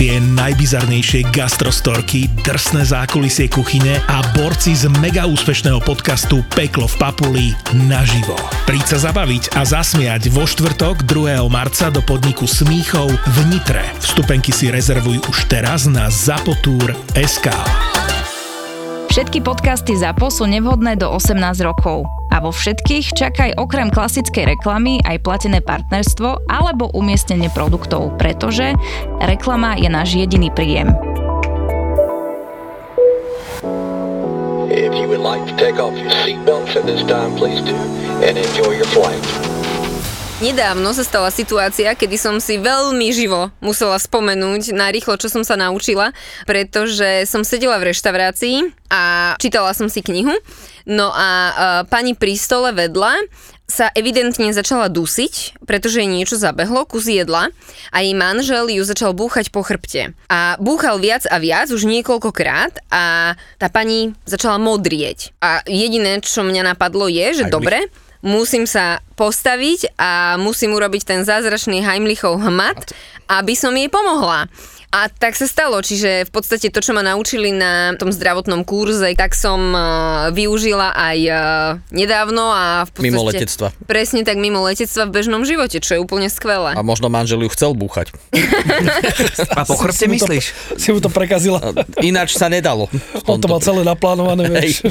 Tie najbizarnejšie gastrostorky, drsné zákulisie kuchyne a borci z mega úspešného podcastu Peklo v Papuli naživo. Príď sa zabaviť a zasmiať vo štvrtok 2. marca do podniku Smíchov v Nitre. Vstupenky si rezervuj už teraz na zapotúr.sk. Všetky podcasty ZAPO sú nevhodné do 18 rokov. A vo všetkých čakaj okrem klasickej reklamy aj platené partnerstvo alebo umiestnenie produktov, pretože reklama je náš jediný príjem. If you would like to take off your seatbelts at this time, please do, and enjoy your flight. Nedávno sa stala situácia, kedy som si veľmi živo musela spomenúť na rýchlo, čo som sa naučila, pretože som sedela v reštaurácii a čítala som si knihu. No a uh, pani pri stole vedľa sa evidentne začala dusiť, pretože jej niečo zabehlo, kus jedla a jej manžel ju začal búchať po chrbte. A búchal viac a viac, už niekoľkokrát a tá pani začala modrieť. A jediné, čo mňa napadlo je, že Heimlich. dobre, musím sa postaviť a musím urobiť ten zázračný Heimlichov hmat, aby som jej pomohla. A tak sa stalo, čiže v podstate to, čo ma naučili na tom zdravotnom kurze, tak som uh, využila aj uh, nedávno a v podstate... Mimo letectva. Presne tak mimo letectva v bežnom živote, čo je úplne skvelé. A možno manžel ju chcel búchať. A po chrbte Si mu to- myslíš? Si mu to prekazila. Ináč sa nedalo. On to mal celé naplánované, vieš.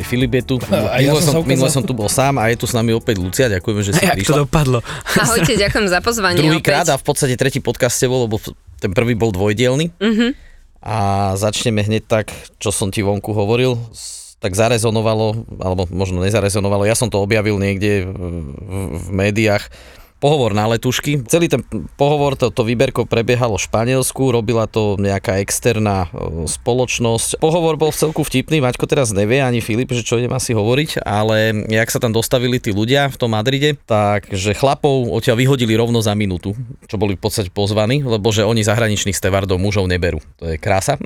Aj Filip je tu. A ja Minule som som, minule som tu bol sám a je tu s nami opäť Lucia. Ďakujeme, že si Jak to prišla. dopadlo? Ahojte, ďakujem za pozvanie Druhýkrát a v podstate tretí podcast ste bol, lebo ten prvý bol dvojdielny. Mhm. A začneme hneď tak, čo som ti vonku hovoril. Tak zarezonovalo, alebo možno nezarezonovalo. Ja som to objavil niekde v, v, v médiách. Pohovor na letušky. Celý ten pohovor, to, to výberko prebiehalo v Španielsku, robila to nejaká externá e, spoločnosť. Pohovor bol v celku vtipný, Maťko teraz nevie, ani Filip, že čo idem asi hovoriť, ale jak sa tam dostavili tí ľudia v tom Madride, tak že chlapov odtiaľ vyhodili rovno za minútu, čo boli v podstate pozvaní, lebo že oni zahraničných stevardov mužov neberú. To je krása.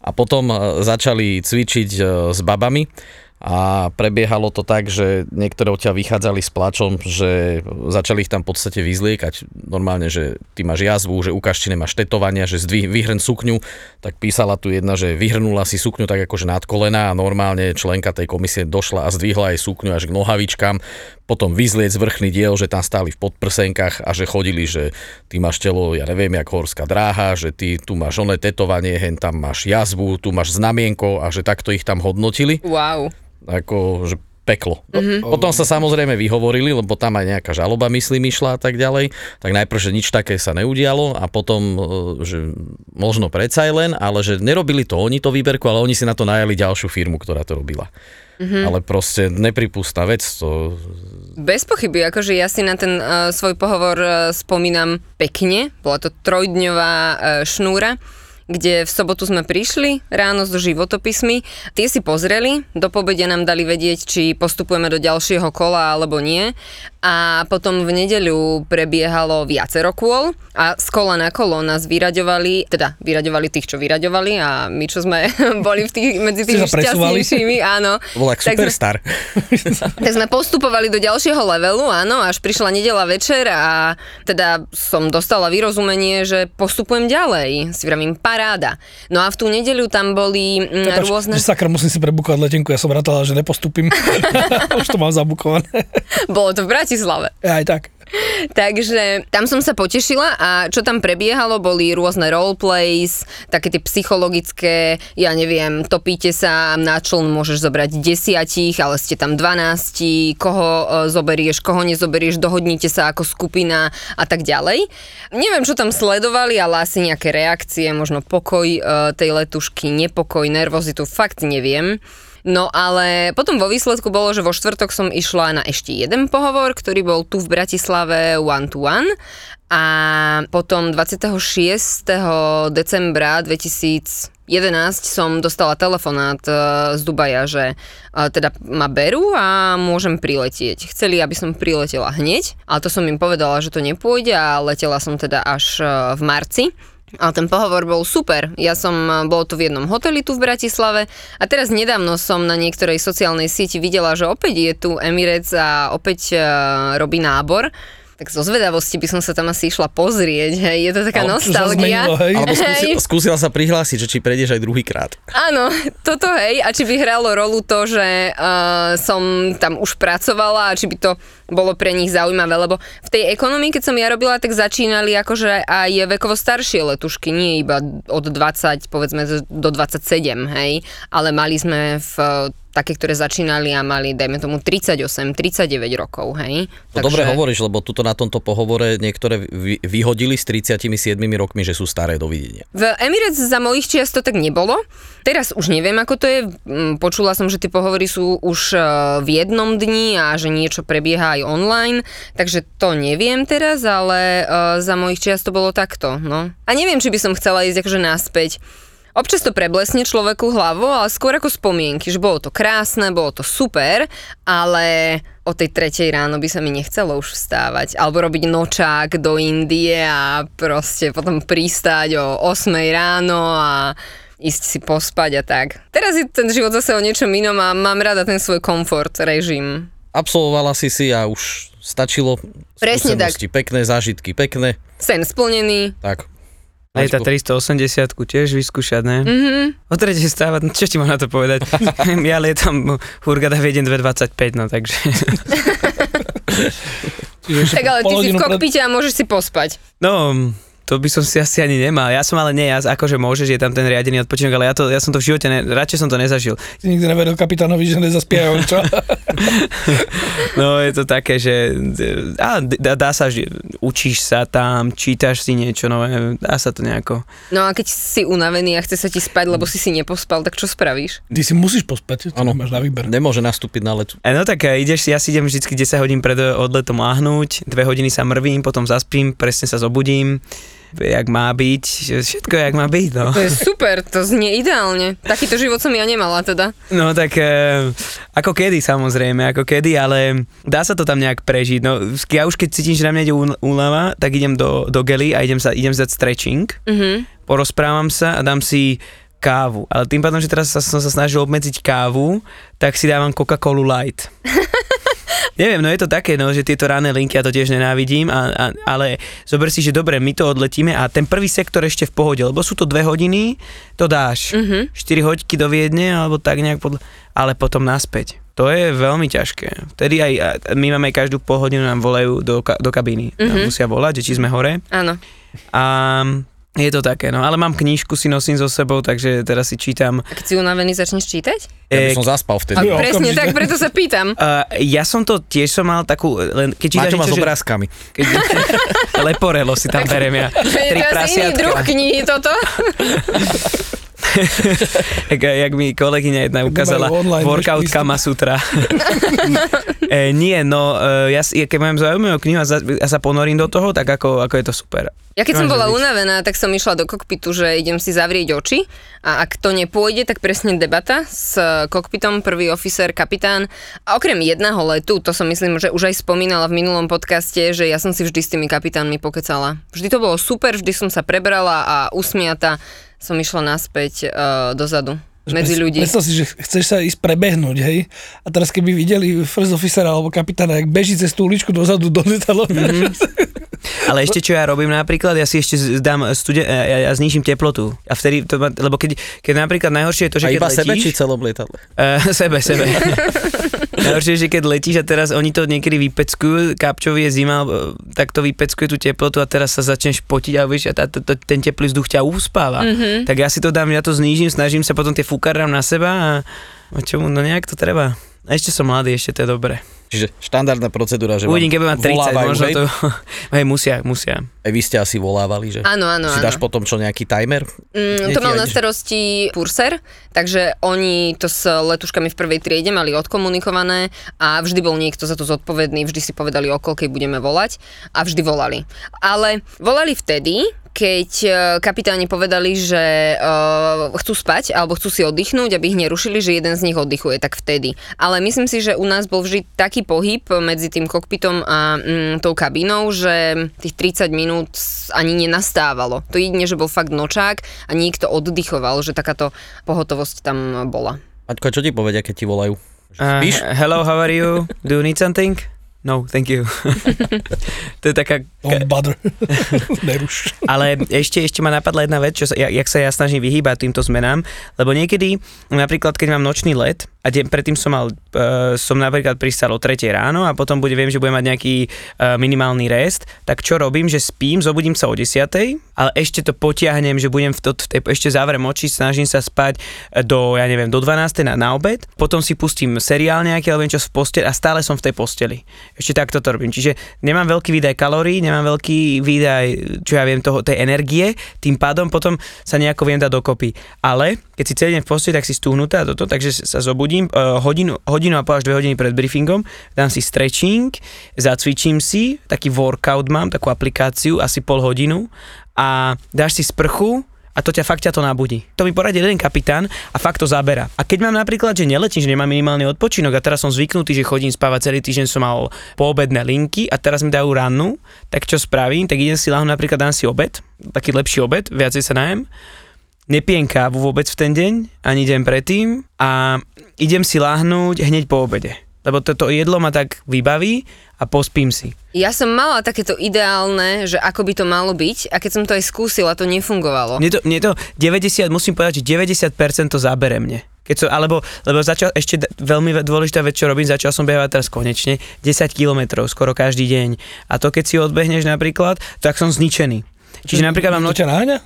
A potom e, začali cvičiť e, s babami a prebiehalo to tak, že niektoré odtiaľ vychádzali s plačom, že začali ich tam v podstate vyzliekať. Normálne, že ty máš jazvu, že ukáž, či nemáš tetovania, že zdvih, vyhrn sukňu, tak písala tu jedna, že vyhrnula si sukňu tak akože nad kolena a normálne členka tej komisie došla a zdvihla jej sukňu až k nohavičkám, potom vyzliec vrchný diel, že tam stáli v podprsenkách a že chodili, že ty máš telo, ja neviem, jak horská dráha, že ty tu máš oné tetovanie, hen tam máš jazvu, tu máš znamienko a že takto ich tam hodnotili Wow. ako že peklo. Mm-hmm. Potom sa samozrejme vyhovorili, lebo tam aj nejaká žaloba, myslím, išla a tak ďalej. Tak najprv, že nič také sa neudialo a potom, e, že možno predsa len, ale že nerobili to oni to výberku, ale oni si na to najali ďalšiu firmu, ktorá to robila. Mm-hmm. Ale proste nepripustná vec. To... Bez pochyby, akože ja si na ten uh, svoj pohovor uh, spomínam pekne. Bola to trojdňová uh, šnúra kde v sobotu sme prišli ráno so životopismi. Tie si pozreli, do pobedia nám dali vedieť, či postupujeme do ďalšieho kola alebo nie. A potom v nedeľu prebiehalo viacero kôl a z kola na kolo nás vyraďovali, teda vyraďovali tých, čo vyraďovali a my, čo sme boli v tých, medzi tými šťastnejšími, áno. To bol jak Tak sme- superstar. tak sme postupovali do ďalšieho levelu, áno, až prišla nedela večer a teda som dostala vyrozumenie, že postupujem ďalej. Si vravím, paráda. No a v tú nedeľu tam boli mm, Prepač, rôzne... že sakra, musím si prebukovať letenku, ja som rátala, že nepostupím. Už to mám zabukované. Bolo to v Bratislave. Aj tak. Takže tam som sa potešila a čo tam prebiehalo, boli rôzne roleplays, také tie psychologické, ja neviem, topíte sa, na čln môžeš zobrať desiatich, ale ste tam 12, koho e, zoberieš, koho nezoberieš, dohodnite sa ako skupina a tak ďalej. Neviem, čo tam sledovali, ale asi nejaké reakcie, možno pokoj e, tej letušky, nepokoj, nervozitu, fakt neviem. No ale potom vo výsledku bolo, že vo štvrtok som išla na ešte jeden pohovor, ktorý bol tu v Bratislave one to one a potom 26. decembra 2011 som dostala telefonát e, z Dubaja, že e, teda ma berú a môžem priletieť. Chceli, aby som priletela hneď, ale to som im povedala, že to nepôjde a letela som teda až e, v marci. Ale ten pohovor bol super. Ja som, bol tu v jednom hoteli tu v Bratislave a teraz nedávno som na niektorej sociálnej sieti videla, že opäť je tu Emirates a opäť uh, robí nábor. Tak zo zvedavosti by som sa tam asi išla pozrieť, hej, je to taká Ale čo sa nostalgia. zmenilo, hej? Alebo skúsil, Hej. skúsila sa prihlásiť, že či prejdeš aj druhýkrát. Áno, toto hej, a či by hralo rolu to, že uh, som tam už pracovala a či by to bolo pre nich zaujímavé, lebo v tej ekonomii, keď som ja robila, tak začínali akože aj vekovo staršie letušky, nie iba od 20, povedzme do 27, hej, ale mali sme v také, ktoré začínali a mali, dajme tomu, 38, 39 rokov, hej. To dobre hovoríš, lebo tuto na tomto pohovore niektoré vy, vyhodili s 37 rokmi, že sú staré, dovidenia. V Emirates za mojich čiast to tak nebolo. Teraz už neviem, ako to je. Mm, Počula som, že tie pohovory sú už e, v jednom dni a že niečo prebieha aj online, takže to neviem teraz, ale e, za mojich čiast to bolo takto. No. A neviem, či by som chcela ísť akože naspäť. Občas to preblesne človeku hlavu, ale skôr ako spomienky, že bolo to krásne, bolo to super, ale o tej tretej ráno by sa mi nechcelo už vstávať. Alebo robiť nočák do Indie a proste potom pristáť o 8 ráno a ísť si pospať a tak. Teraz je ten život zase o niečom inom a mám rada ten svoj komfort režim. Absolvovala si si a už stačilo Presne tak. pekné zážitky, pekné. Sen splnený. Tak. Lieta Maťko, 380 tiež vyskúšať, ne? Mm-hmm. O tretej stávať, no čo ti mám na to povedať? ja lietam Hurgada Vieden 225, no takže... Tak ale ty si v hodinu pred- kokpite a môžeš si pospať. No, to by som si asi ani nemal. Ja som ale nie, ja, akože môžeš, je tam ten riadený odpočinok, ale ja, to, ja som to v živote, ne, radšej som to nezažil. Si nikdy nevedel kapitánovi, že nezaspia on, čo? No je to také, že á, dá, dá sa, že učíš sa tam, čítaš si niečo nové, dá sa to nejako. No a keď si unavený a chce sa ti spať, lebo si si nepospal, tak čo spravíš? Ty si musíš pospať, to Áno. máš na výber. Nemôže nastúpiť na letu. E, No tak e, ideš si, ja si idem vždycky 10 hodín pred odletom láhnuť, 2 hodiny sa mrvím, potom zaspím, presne sa zobudím, jak má byť, všetko jak má byť, no. To je super, to znie ideálne. Takýto život som ja nemala teda. No tak e, ako kedy samozrejme, ako kedy, ale dá sa to tam nejak prežiť. No ja už keď cítim, že na mňa ide úlava, tak idem do, do gely a idem sa idem zdať stretching, Mhm. porozprávam sa a dám si kávu. Ale tým pádom, že teraz sa, som sa snažil obmedziť kávu, tak si dávam Coca-Colu Light. Neviem, no je to také, no, že tieto rané linky ja to tiež nenávidím, a, a, ale zober si, že dobre, my to odletíme a ten prvý sektor ešte v pohode, lebo sú to dve hodiny, to dáš. Mm-hmm. 4 hoďky do Viedne, alebo tak nejak podľa... Ale potom naspäť. To je veľmi ťažké. Vtedy aj, my máme každú pol hodinu nám volajú do, do kabíny. Mm-hmm. Nám musia volať, že či sme hore. Áno. A je to také, no. Ale mám knižku, si nosím so sebou, takže teraz si čítam. A keď si unavený, začneš čítať? Ja by E, som zaspal vtedy. A Jo, presne tak, preto sa pýtam. Uh, ja som to tiež som mal takú, len keď čítaš Maťo má s obrázkami. keď, leporelo si tam berem ja. To Tri iný prasiatka. druh knihy toto. Jak, jak mi kolegyňa jedna ukázala workout. Kama Sutra. e, nie, no, e, ja, keď mám zaujímavú knihu a, za, a sa ponorím do toho, tak ako, ako je to super. Ja keď Čo som bola unavená, tak som išla do kokpitu, že idem si zavrieť oči a ak to nepôjde, tak presne debata s kokpitom, prvý oficer, kapitán. A okrem jedného letu, to som myslím, že už aj spomínala v minulom podcaste, že ja som si vždy s tými kapitánmi pokecala. Vždy to bolo super, vždy som sa prebrala a usmiata som išla naspäť uh, dozadu. Medzi ľudí. Predstav si, že chceš sa ísť prebehnúť, hej? A teraz keby videli first officera alebo kapitána, jak beží cez tú uličku dozadu do letadla. Mhm. Ale ešte čo ja robím napríklad, ja si ešte dám stude, ja, ja znižím teplotu. A vtedy, to, ma- lebo keď, keď napríklad najhoršie je to, že A keď iba letíš, sebe či celom lietadle? Uh, sebe, sebe. Najhoršie je, že keď letíš a teraz oni to niekedy vypeckujú, kapčovi je zima, eh, tak to vypeckuje tú teplotu a teraz sa začneš potiť a vieš, a tá, tá, tá, ten teplý vzduch ťa uspáva. Mm-hmm. Tak ja si to dám, ja to znížim, snažím sa potom tie fúkar dám na seba a, a čomu, no nejak to treba. A ešte som mladý, ešte to je dobré. Čiže štandardná procedúra, že Uvidím, budem mať 30, volávajú, možno hej? to... hej, musia, musia. Aj vy ste asi volávali, že? Áno, áno, Si áno. dáš potom čo, nejaký timer? Mm, to mal na starosti Purser, takže oni to s letuškami v prvej triede mali odkomunikované a vždy bol niekto za to zodpovedný, vždy si povedali, o koľkej budeme volať a vždy volali. Ale volali vtedy, keď e, kapitáni povedali, že uh, chcú spať alebo chcú si oddychnúť, aby ich nerušili, že jeden z nich oddychuje, tak vtedy. Ale myslím si, že u nás bol vždy taký pohyb medzi tým kokpitom a mm, tou kabinou, že tých 30 minút ani nenastávalo. To jedine, že bol fakt nočák a niekto oddychoval, že takáto pohotovosť tam bola. Maťko, čo ti povedia, keď ti volajú? Uh, hello, how are you? Do you need something? No, thank you. to je taká... Don't bother. Neruš. Ale ešte, ešte ma napadla jedna vec, čo sa, ja- jak sa ja snažím vyhýbať týmto zmenám, lebo niekedy, napríklad keď mám nočný let a deň predtým som mal, uh, som napríklad pristal o 3 ráno a potom bude, viem, že budem mať nejaký uh, minimálny rest, tak čo robím, že spím, zobudím sa o 10, ale ešte to potiahnem, že budem v, to, v tej, ešte závrem očí, snažím sa spať do, ja neviem, do 12 na, na obed, potom si pustím seriál nejaký, alebo niečo v posteli a stále som v tej posteli. Ešte takto to robím. Čiže nemám veľký výdaj kalórií, nemám veľký výdaj, čo ja viem, toho, tej energie, tým pádom potom sa nejako viem dať dokopy. Ale keď si celý deň v posteli, tak si stúhnutá toto, takže sa zobudím uh, hodinu, hodinu a pol až dve hodiny pred briefingom, dám si stretching, zacvičím si, taký workout mám, takú aplikáciu, asi pol hodinu a dáš si sprchu a to ťa fakt ťa to nabudí. To mi poradil jeden kapitán a fakt to zabera. A keď mám napríklad, že neletím, že nemám minimálny odpočinok a teraz som zvyknutý, že chodím spávať celý týždeň, som mal poobedné linky a teraz mi dajú rannú, tak čo spravím, tak idem si láhnuť napríklad dám si obed, taký lepší obed, viacej sa najem, nepijem kávu vôbec v ten deň, ani deň predtým a idem si láhnuť hneď po obede. Lebo toto jedlo ma tak vybaví a pospím si. Ja som mala takéto ideálne, že ako by to malo byť a keď som to aj skúsila, to nefungovalo. Mne to, mne to 90, musím povedať, že 90% to zabere mne. Keď som, alebo, lebo začal, ešte veľmi ve- dôležitá vec, čo robím, začal som behať teraz konečne 10 km skoro každý deň. A to keď si odbehneš napríklad, tak som zničený. Čiže napríklad mám To noč... ťa naháňa?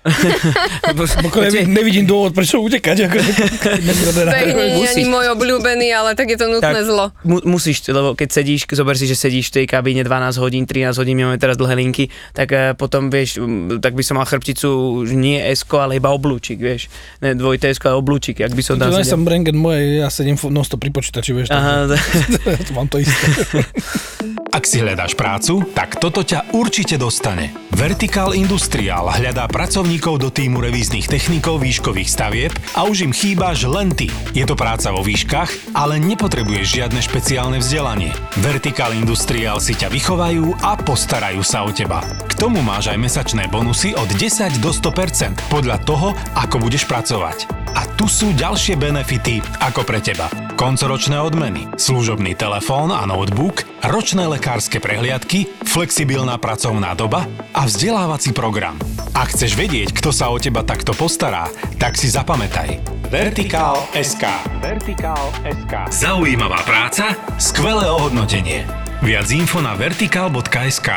Ako nevidím, nevidím dôvod, prečo utekať. Ako, To je ani môj obľúbený, ale tak je to nutné Tak, zlo. Mu, musíš, lebo keď sedíš, zober si, že sedíš v tej kabíne 12 hodín, 13 hodín, my máme teraz dlhé linky, tak eh, potom vieš, tak by som mal chrbticu nie esko, ale iba oblúčik, vieš. Ne dvojité esko, ale oblúčik, ak by som to tam sedel. som Brengen moje, ja sedím non stop pri počítači, vieš. Aha, takže- mám to isté. Ak si hľadáš prácu, tak toto ťa určite dostane. Vertical Industrial hľadá pracovníkov do týmu revíznych technikov výškových stavieb a už im chýbaš len ty. Je to práca vo výškach, ale nepotrebuješ žiadne špeciálne vzdelanie. Vertical Industrial si ťa vychovajú a postarajú sa o teba. K tomu máš aj mesačné bonusy od 10 do 100% podľa toho, ako budeš pracovať. A tu sú ďalšie benefity ako pre teba. Koncoročné odmeny, služobný telefón a notebook, ročné lekárske prehliadky, flexibilná pracovná doba a vzdelávací program. Ak chceš vedieť, kto sa o teba takto postará, tak si zapamätaj. Vertikál SK. Vertikál SK. Zaujímavá práca, skvelé ohodnotenie. Viac info na vertikál.sk.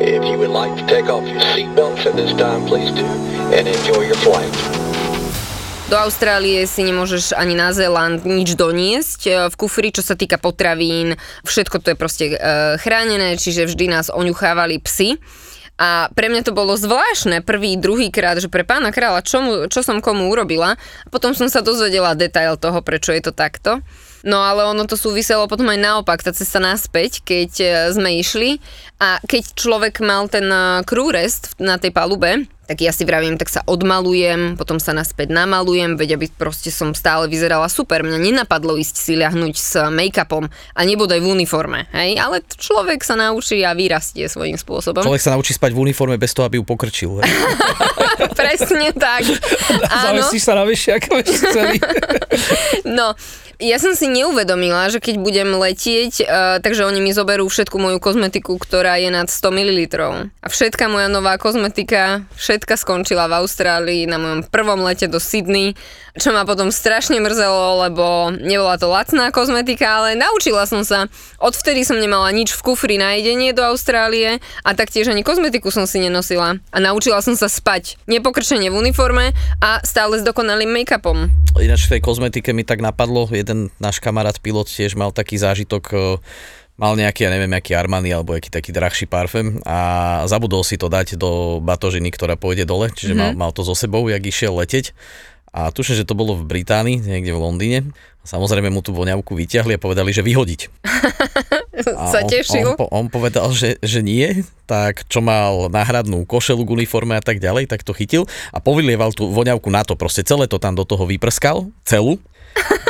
If you would like to take off your seatbelts at this time, please do, and enjoy your flight. Do Austrálie si nemôžeš ani na Zéland nič doniesť e, v kufri, čo sa týka potravín. Všetko to je proste e, chránené, čiže vždy nás oňuchávali psy. A pre mňa to bolo zvláštne prvý, druhý krát, že pre pána kráľa, čo, čo som komu urobila. Potom som sa dozvedela detail toho, prečo je to takto. No ale ono to súviselo potom aj naopak, tá cesta naspäť, keď e, sme išli a keď človek mal ten e, crew rest na tej palube, tak ja si vravím, tak sa odmalujem, potom sa naspäť namalujem, veď aby proste som stále vyzerala super. Mňa nenapadlo ísť si ľahnuť s make-upom a nebodaj v uniforme, hej? Ale človek sa naučí a vyrastie svojím spôsobom. Človek sa naučí spať v uniforme bez toho, aby ju pokrčil. Hej. Presne tak. Zavesíš sa na vešiak, celý. No, ja som si neuvedomila, že keď budem letieť, uh, takže oni mi zoberú všetku moju kozmetiku, ktorá je nad 100 ml. A všetka moja nová kozmetika, všetka skončila v Austrálii na mojom prvom lete do Sydney, čo ma potom strašne mrzelo, lebo nebola to lacná kozmetika, ale naučila som sa. Odvtedy som nemala nič v kufri na jedenie do Austrálie a taktiež ani kozmetiku som si nenosila. A naučila som sa spať nepokrčenie v uniforme a stále s dokonalým make-upom. Ináč v tej kozmetike mi tak napadlo jeden jeden náš kamarát pilot tiež mal taký zážitok, e, mal nejaký, ja neviem, aký Armani alebo aký taký drahší parfém a zabudol si to dať do batožiny, ktorá pôjde dole, čiže mm-hmm. mal, mal to so sebou, jak išiel leteť. A tuším, že to bolo v Británii, niekde v Londýne. Samozrejme mu tú voňavku vyťahli a povedali, že vyhodiť. A Sa on, tešil? on, po- on povedal, že, že nie, tak čo mal náhradnú košelu k uniforme a tak ďalej, tak to chytil a povylieval tú voňavku na to, proste celé to tam do toho vyprskal, celú.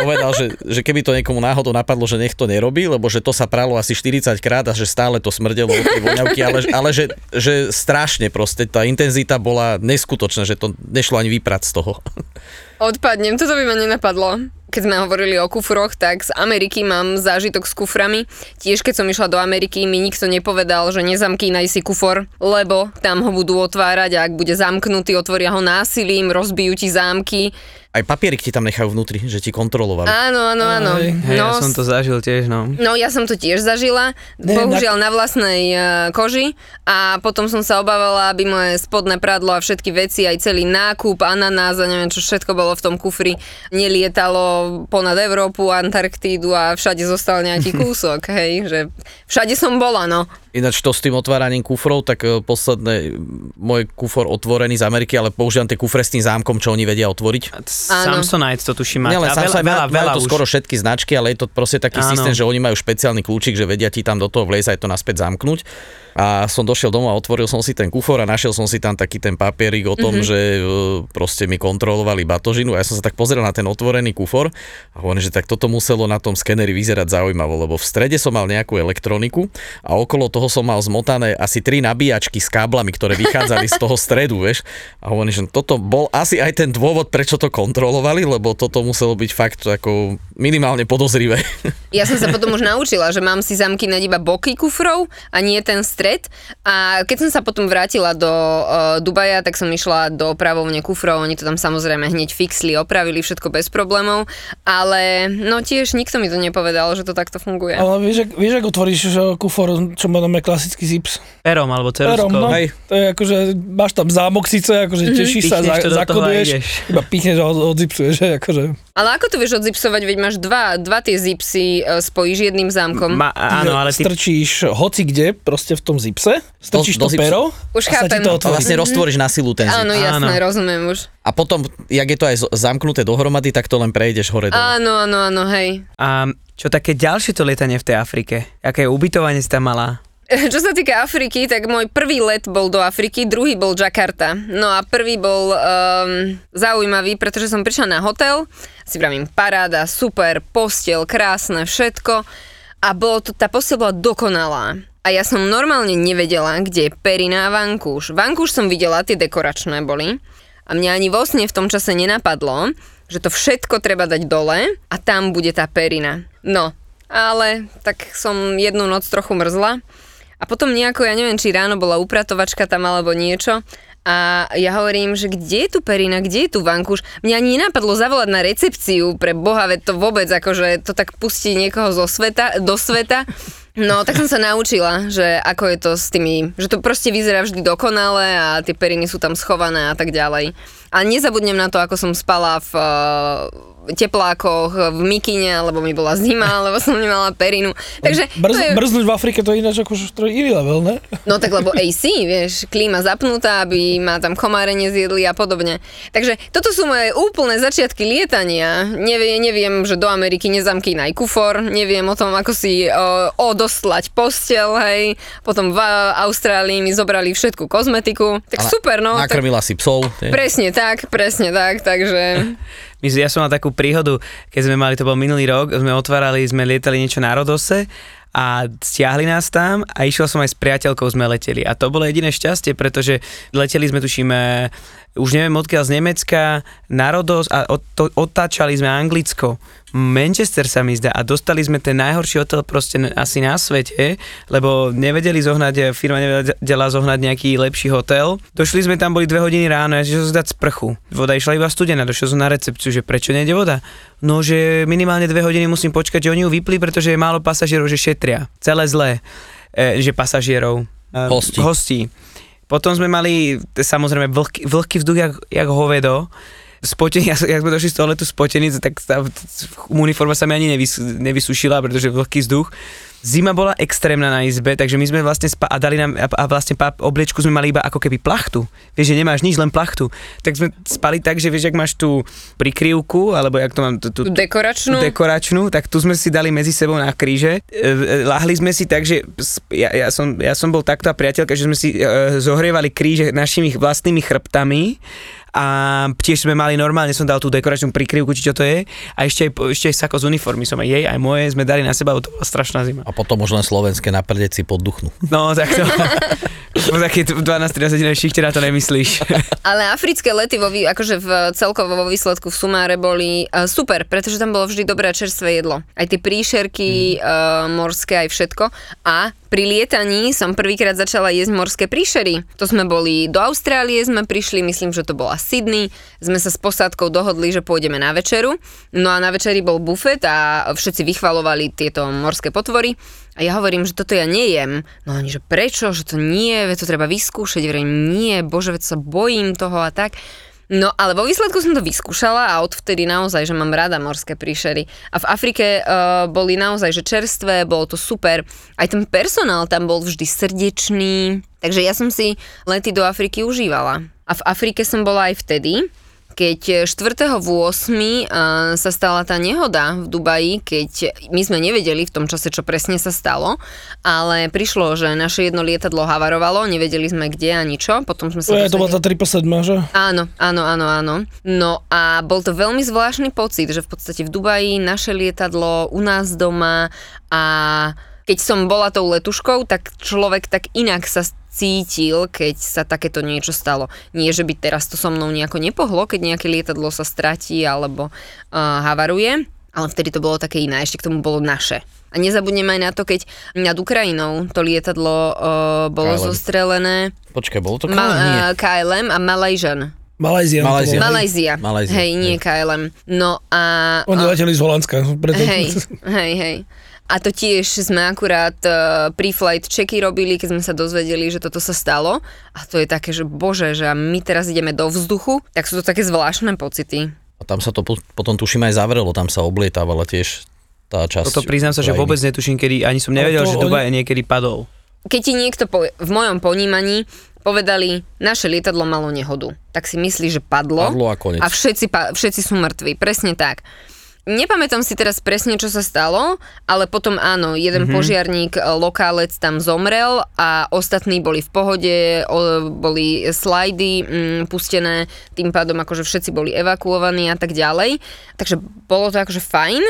Povedal, že, že keby to niekomu náhodou napadlo, že nech to nerobí, lebo že to sa pralo asi 40 krát a že stále to smrdelo od tej voňavky, ale, ale že, že strašne proste, tá intenzita bola neskutočná, že to nešlo ani vyprať z toho. Odpadnem, toto by ma nenapadlo. Keď sme hovorili o kufroch, tak z Ameriky mám zážitok s kuframi. Tiež keď som išla do Ameriky, mi nikto nepovedal, že nezamkínaj si kufor, lebo tam ho budú otvárať a ak bude zamknutý, otvoria ho násilím, rozbijú ti zámky. Aj papierik ti tam nechajú vnútri, že ti kontrolovali. Áno, áno, áno. Hej, Hej, ja No, som to zažil tiež, no. No ja som to tiež zažila, Ne, bohužiaľ na vlastnej uh, koži a potom som sa obávala, aby moje spodné pradlo a všetky veci, aj celý nákup, ananás a neviem čo všetko bolo v tom kufri, nelietalo ponad Európu, Antarktídu a všade zostal nejaký kúsok, hej, že všade som bola, no. Ináč to s tým otváraním kufrov, tak e, posledné, môj kufor otvorený z Ameriky, ale používam tie kufre s tým zámkom, čo oni vedia otvoriť. Samsonite to tuším máte. Nielen A veľa, veľa, to už. skoro všetky značky, ale je to proste taký Áno. systém, že oni majú špeciálny kľúčik, že vedia ti tam do toho vliezť aj to naspäť zamknúť. A som došiel domov a otvoril som si ten kufor a našiel som si tam taký ten papierik o tom, mm-hmm. že e, proste mi kontrolovali batožinu a ja som sa tak pozrel na ten otvorený kufor a hovorím, že tak toto muselo na tom skeneri vyzerať zaujímavo, lebo v strede som mal nejakú elektroniku a okolo toho som mal zmotané asi tri nabíjačky s káblami, ktoré vychádzali z toho stredu, vieš. A hovorím, že toto bol asi aj ten dôvod, prečo to kontrolovali, lebo toto muselo byť fakt ako minimálne podozrivé. Ja som sa potom už naučila, že mám si zamkínať iba boky kufrov a nie ten stred. A keď som sa potom vrátila do uh, Dubaja, tak som išla do opravovne kufrov, oni to tam samozrejme hneď fixli, opravili všetko bez problémov, ale no tiež nikto mi to nepovedal, že to takto funguje. Ale vieš, ak- vieš, ako otvoríš že kufor, čo máme klasický zips? Perom alebo ceruskou. Perom, no. Hej. To je akože, máš tam zámok síce, akože tešíš sa, za, zakoduješ, iba pichneš a od- odzipsuješ, že akože. Ale ako to vieš odzipsovať, veď máš dva, dva tie zipsy, uh, spojíš jedným zámkom. Ma, áno, ale ty... Strčíš hoci kde, proste v tom zipse, strčíš Do- to, do zipsu. pero Už a sa ti chápem. to otvorí. vlastne roztvoríš na silu ten zip. Áno, jasné, Áno. rozumiem už. A potom, jak je to aj zamknuté dohromady, tak to len prejdeš hore dole. Áno, áno, áno, hej. A čo také ďalšie to lietanie v tej Afrike? Aké ubytovanie si tam mala? Čo sa týka Afriky, tak môj prvý let bol do Afriky, druhý bol Jakarta. No a prvý bol um, zaujímavý, pretože som prišla na hotel, si vravím paráda, super, postel, krásne, všetko. A bolo to, tá postel bola dokonalá. A ja som normálne nevedela, kde je perina a vankúš. Vankúš som videla, tie dekoračné boli. A mňa ani vo sne v tom čase nenapadlo, že to všetko treba dať dole a tam bude tá perina. No, ale tak som jednu noc trochu mrzla. A potom nejako, ja neviem, či ráno bola upratovačka tam alebo niečo. A ja hovorím, že kde je tu perina, kde je tu vankúš? Mňa ani nenapadlo zavolať na recepciu pre Boha, veď to vôbec akože to tak pustí niekoho zo sveta, do sveta. No, tak som sa naučila, že ako je to s tými, že to proste vyzerá vždy dokonale a tie periny sú tam schované a tak ďalej. A nezabudnem na to, ako som spala v teplákoch, v mikine, lebo mi bola zima, lebo som nemala perinu. Takže Brz, je, Brznúť v Afrike to je ináč je iný level, ne? No tak lebo AC, vieš, klíma zapnutá, aby ma tam komáre nezjedli a podobne. Takže toto sú moje úplné začiatky lietania. Nevie, neviem, že do Ameriky nezamkínaj kufor, neviem o tom, ako si o, odoslať postel, hej. Potom v Austrálii mi zobrali všetku kozmetiku. Tak Ale super, no. Tak, Nakrmila si psov. nie? presne tak, presne tak, takže... My, ja som mal takú príhodu, keď sme mali, to bol minulý rok, sme otvárali, sme lietali niečo na Rodose a stiahli nás tam a išiel som aj s priateľkou, sme leteli. A to bolo jediné šťastie, pretože leteli sme, tušíme, už neviem odkiaľ z Nemecka na Rodos a od, to, otáčali sme Anglicko. Manchester sa mi zdá a dostali sme ten najhorší hotel proste asi na svete, lebo nevedeli zohnať, firma nevedela zohnať nejaký lepší hotel. Došli sme tam, boli dve hodiny ráno, ja som zdať sprchu. Voda išla iba studená, došiel som na recepciu, že prečo nejde voda? No, že minimálne dve hodiny musím počkať, že oni ju vypli, pretože je málo pasažierov, že šetria. Celé zlé, e, že pasažierov. e, Hostí. hostí. Potom sme mali, samozrejme, vlhký, vlhký vzduch, jak, jak hovedo. spotení, ja, ja sme došli z toaletu spotení, tak tá uniforma sa mi ani nevys, nevysušila, pretože vlhký vzduch. Zima bola extrémna na izbe, takže my sme vlastne spa- a dali nám, a, vlastne pa, obliečku sme mali iba ako keby plachtu. Vieš, že nemáš nič, len plachtu. Tak sme spali tak, že vieš, ak máš tú prikryvku, alebo jak to mám, tú, tú, Tú dekoračnú? tú dekoračnú, tak tu sme si dali medzi sebou na kríže. E, e, Lahli sme si tak, že ja, ja, som, ja som bol takto a priateľka, že sme si e, zohrievali kríže našimi vlastnými chrbtami a tiež sme mali normálne, som dal tú dekoračnú prikryvku, či čo to je a ešte ešte aj sako z uniformy som aj jej, aj moje sme dali na seba, to bola strašná zima. A potom už len slovenské na prdeci podduchnú. No, tak to... po také 12-13 hodinovej šichte na to nemyslíš. Ale africké lety vo, akože v celkovo vo výsledku v sumáre boli uh, super, pretože tam bolo vždy dobré čerstvé jedlo. Aj tie príšerky, mm. uh, morské, aj všetko. A pri lietaní som prvýkrát začala jesť morské príšery. To sme boli do Austrálie, sme prišli, myslím, že to bola Sydney. Sme sa s posádkou dohodli, že pôjdeme na večeru. No a na večeri bol bufet a všetci vychvalovali tieto morské potvory. A ja hovorím, že toto ja nejem. No oni, že prečo, že to nie, veď to treba vyskúšať. Verím, nie, bože, veď sa bojím toho a tak. No ale vo výsledku som to vyskúšala a odvtedy naozaj, že mám rada morské príšery. A v Afrike uh, boli naozaj, že čerstvé, bolo to super. Aj ten personál tam bol vždy srdečný. Takže ja som si lety do Afriky užívala. A v Afrike som bola aj vtedy, keď 4.8. eh, sa stala tá nehoda v Dubaji, keď my sme nevedeli v tom čase, čo presne sa stalo, ale prišlo, že naše jedno lietadlo havarovalo, nevedeli sme kde ani čo, potom sme sa je, to bola tá 777, že? Áno, áno, áno, áno. No a bol to veľmi zvláštny pocit, že v podstate v Dubaji naše lietadlo, u nás doma a keď som bola tou letuškou, tak človek tak inak sa cítil, keď sa takéto niečo stalo. Nie, že by teraz to so mnou nejako nepohlo, keď nejaké lietadlo sa stratí alebo uh, havaruje, ale vtedy to bolo také iné, ešte k tomu bolo naše. A nezabudnem aj na to, keď nad Ukrajinou to lietadlo uh, bolo KLM. zostrelené. Počkaj, bolo to Ma- KLM? Nie. uh, KLM a Malaysian. To bolo. Malajzia. Malajzia, Hej, nie hej. KLM. No a... Oni leteli z Holandska. Preto... Hej, hej, hej. A to tiež sme akurát uh, pre-flight checky robili, keď sme sa dozvedeli, že toto sa stalo. A to je také, že bože, že my teraz ideme do vzduchu, tak sú to také zvláštne pocity. A tam sa to po- potom tuším aj zavrelo, tam sa oblietávala tiež tá časť. Toto priznám sa, že vôbec netuším, kedy, ani som nevedel, Ale to že oni- Dubaj niekedy padol. Keď ti niekto povie, v mojom ponímaní povedali, naše lietadlo malo nehodu, tak si myslí, že padlo, Padlo a koniec. a všetci, pa, všetci sú mŕtvi, presne tak. Nepamätám si teraz presne, čo sa stalo, ale potom áno, jeden mm-hmm. požiarník, e, lokálec tam zomrel a ostatní boli v pohode, boli slajdy mm, pustené, tým pádom akože všetci boli evakuovaní a tak ďalej. Takže bolo to akože fajn,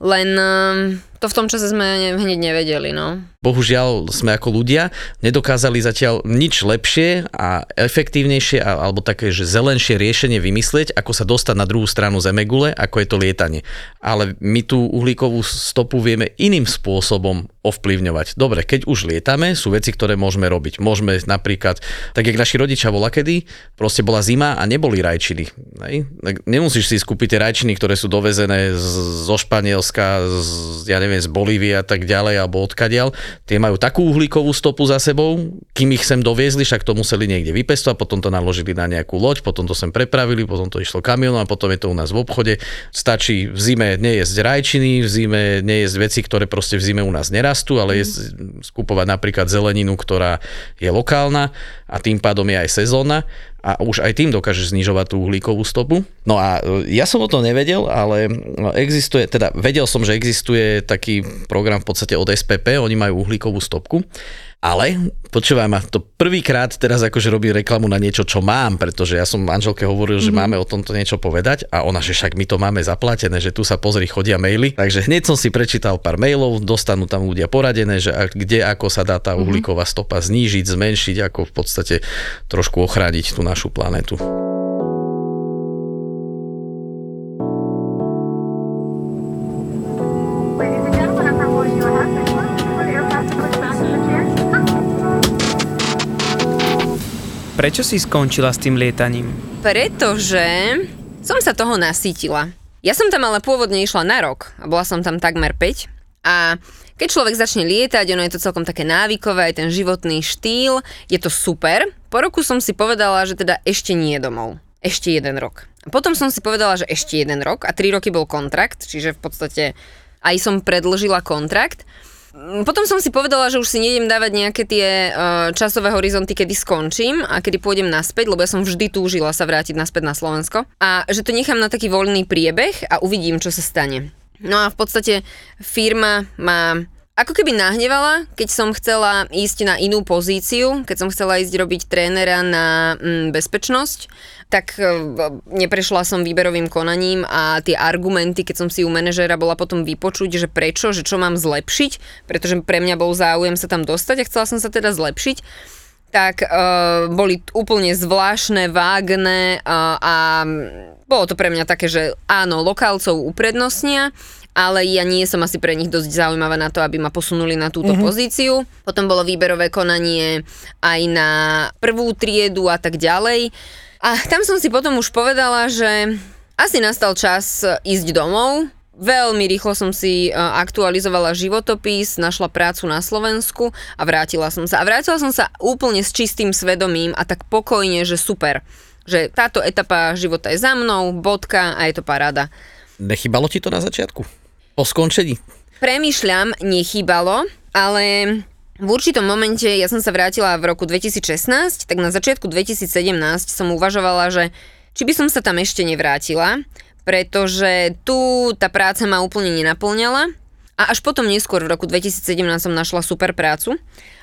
len um, to v tom čase sme ne- hneď nevedeli, no. bohužiaľ sme ako ľudia nedokázali zatiaľ nič lepšie a efektívnejšie a- alebo také, že zelenšie riešenie vymyslieť, ako sa dostať na druhú stranu Zemegule, ako je to lietanie. Ale my tú uhlíkovú stopu vieme iným spôsobom ovplyvňovať. Dobre, keď už lietame, sú veci, ktoré môžeme robiť. Môžeme napríklad, tak jak naši rodičia bola kedy, proste bola zima a neboli rajčiny. Hej? Nemusíš si skúpiť tie rajčiny, ktoré sú dovezené zo Španielska, z, ja neviem, z Bolívie a tak ďalej, alebo odkadiaľ. Tie majú takú uhlíkovú stopu za sebou, kým ich sem doviezli, však to museli niekde vypestovať, potom to naložili na nejakú loď, potom to sem prepravili, potom to išlo kamionom a potom je to u nás v obchode. Stačí v zime nejesť rajčiny, v zime nejesť veci, ktoré proste v zime u nás nerastú, ale jesť, skupovať napríklad zeleninu, ktorá je lokálna a tým pádom je aj sezónna a už aj tým dokáže znižovať tú uhlíkovú stopu. No a e, ja som o tom nevedel, ale existuje, teda vedel som, že existuje taký program v podstate od SPP, oni majú uhlíkovú stopku, ale počúvaj ma, to prvýkrát teraz akože robím reklamu na niečo, čo mám, pretože ja som manželke hovoril, že máme o tomto niečo povedať a ona, že však my to máme zaplatené, že tu sa pozri, chodia maily. Takže hneď som si prečítal pár mailov, dostanú tam ľudia poradené, že kde ako sa dá tá uhlíková stopa znížiť, zmenšiť, ako v podstate trošku ochrániť tú našu planetu. Prečo si skončila s tým lietaním? Pretože som sa toho nasítila. Ja som tam ale pôvodne išla na rok a bola som tam takmer 5 a keď človek začne lietať, ono je to celkom také návykové, aj ten životný štýl, je to super. Po roku som si povedala, že teda ešte nie domov. ešte jeden rok. Potom som si povedala, že ešte jeden rok a tri roky bol kontrakt, čiže v podstate aj som predlžila kontrakt. Mm, Potom som si povedala, že už si nejdem dávať nejaké tie uh, časové horizonty, kedy skončím a kedy pôjdem naspäť, lebo ja som vždy túžila sa vrátiť naspäť na Slovensko. A že to nechám na taký voľný priebeh a uvidím, čo sa stane. No a v podstate firma ma ako keby nahnevala, keď som chcela ísť na inú pozíciu, keď som chcela ísť robiť trénera na mm, bezpečnosť, tak e, neprešla som výberovým konaním a tie argumenty, keď som si u manažéra bola potom vypočuť, že prečo, že čo mám zlepšiť, pretože pre mňa bol záujem sa tam dostať a chcela som sa teda zlepšiť, tak uh, boli úplne zvláštne, vágne uh, a bolo to pre mňa také, že áno, lokálcov uprednostnia, ale ja nie som asi pre nich dosť zaujímavá na to, aby ma posunuli na túto mm-hmm. pozíciu. Potom bolo výberové konanie aj na prvú triedu a tak ďalej. A tam som si potom už povedala, že asi nastal čas ísť domov. Veľmi rýchlo som si e, aktualizovala životopis, našla prácu na Slovensku a vrátila som sa. A vrátila som sa úplne s čistým svedomím a tak pokojne, že super. Že táto etapa života je za mnou, bodka a je to paráda. Nechybalo ti to na začiatku? Po skončení? Premýšľam, nechýbalo, ale v určitom momente, ja som sa vrátila v roku 2016, tak na začiatku 2017 som uvažovala, že či by som sa tam ešte nevrátila, pretože tu tá práca ma úplne nenaplňala a až potom neskôr v roku 2017 som našla super prácu,